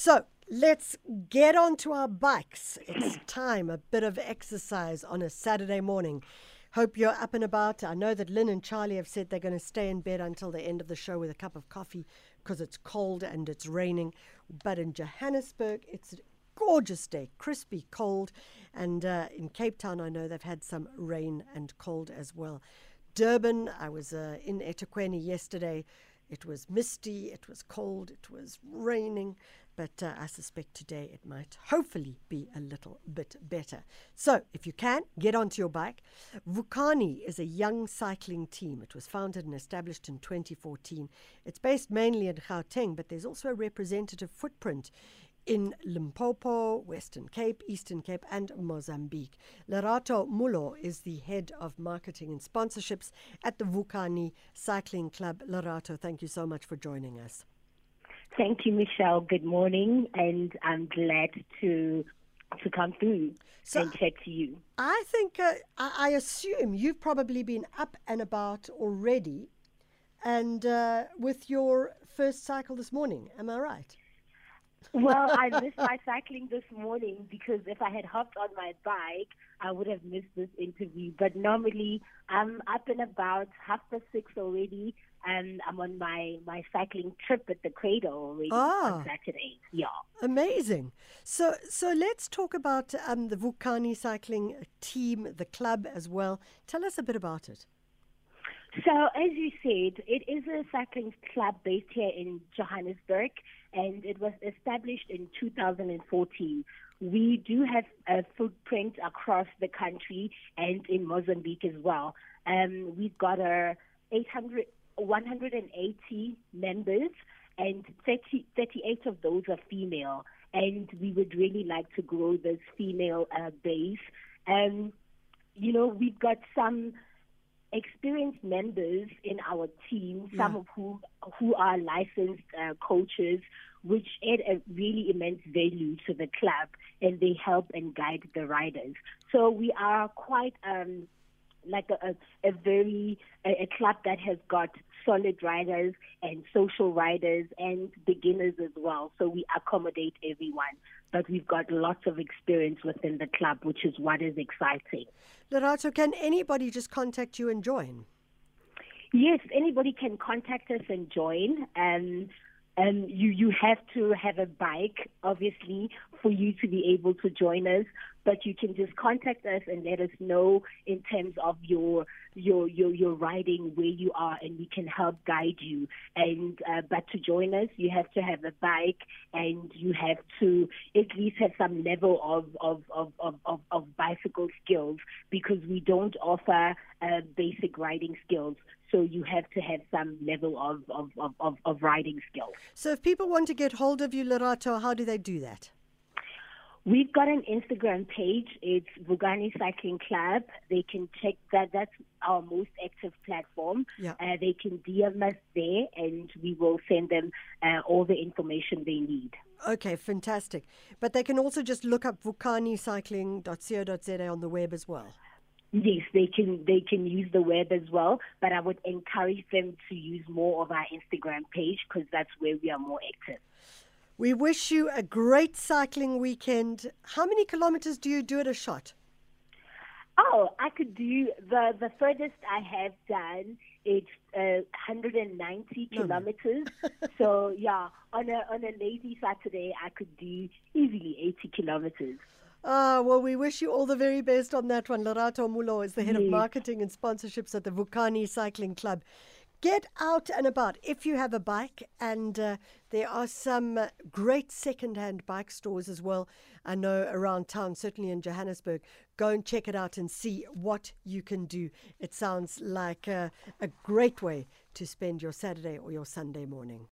So let's get onto our bikes. It's time, a bit of exercise on a Saturday morning. Hope you're up and about. I know that Lynn and Charlie have said they're going to stay in bed until the end of the show with a cup of coffee because it's cold and it's raining. But in Johannesburg, it's a gorgeous day, crispy, cold. And uh, in Cape Town, I know they've had some rain and cold as well. Durban, I was uh, in eThekwini yesterday. It was misty, it was cold, it was raining, but uh, I suspect today it might hopefully be a little bit better. So, if you can, get onto your bike. Vukani is a young cycling team. It was founded and established in 2014. It's based mainly in Gauteng, but there's also a representative footprint in Limpopo, Western Cape, Eastern Cape, and Mozambique. Lerato Mollo is the head of marketing and sponsorships at the Vukani Cycling Club. Lerato, thank you so much for joining us. Thank you, Michelle. Good morning, and I'm glad to to come through so and chat to you. I think uh, I assume you've probably been up and about already, and uh, with your first cycle this morning. Am I right? Well, I missed my cycling this morning because if I had hopped on my bike, I would have missed this interview. But normally, I'm up and about half past six already, and I'm on my, my cycling trip at the Cradle already ah, on Saturday. Yeah, amazing. So, so let's talk about um, the Vukani cycling team, the club as well. Tell us a bit about it. So, as you said, it is a cycling club based here in Johannesburg, and it was established in 2014. We do have a footprint across the country and in Mozambique as well. Um, we've got a 800, 180 members, and 30, 38 of those are female. And we would really like to grow this female uh, base. Um, you know, we've got some experienced members in our team, yeah. some of whom who are licensed uh, coaches, which add a really immense value to the club, and they help and guide the riders. So we are quite um, like a, a, a very a, a, club that has got solid riders and social riders and beginners as well. So we accommodate everyone, but we've got lots of experience within the club, which is what is exciting. Lerato, can anybody just contact you and join? Yes, anybody can contact us and join. Um, um, you you have to have a bike, obviously, for you to be able to join us. But you can just contact us and let us know in terms of your your your your riding where you are, and we can help guide you. And uh, but to join us, you have to have a bike, and you have to at least have some level of of of of, of, of bicycle skills because we don't offer uh, basic riding skills. So you have to have some level of, of, of, of, of riding skills. So if people want to get hold of you, Lerato, how do they do that? We've got an Instagram page. It's Vukani Cycling Club. They can check that. That's our most active platform. Yeah. Uh, they can DM us there, and we will send them uh, all the information they need. Okay, fantastic. But they can also just look up vukanicycling.co.za on the web as well. Yes, they can they can use the web as well, but I would encourage them to use more of our Instagram page because that's where we are more active. We wish you a great cycling weekend. How many kilometers do you do at a shot? Oh, I could do the the furthest I have done it's uh, 190 kilometers. so yeah, on a on a lazy Saturday, I could do easily 80 kilometers. Ah, well, we wish you all the very best on that one. Lerato Mollo is the head yes. of marketing and sponsorships at the Vukani Cycling Club. Get out and about if you have a bike, and uh, there are some uh, great second-hand bike stores as well. I know around town, certainly in Johannesburg. Go and check it out and see what you can do. It sounds like uh, a great way to spend your Saturday or your Sunday morning.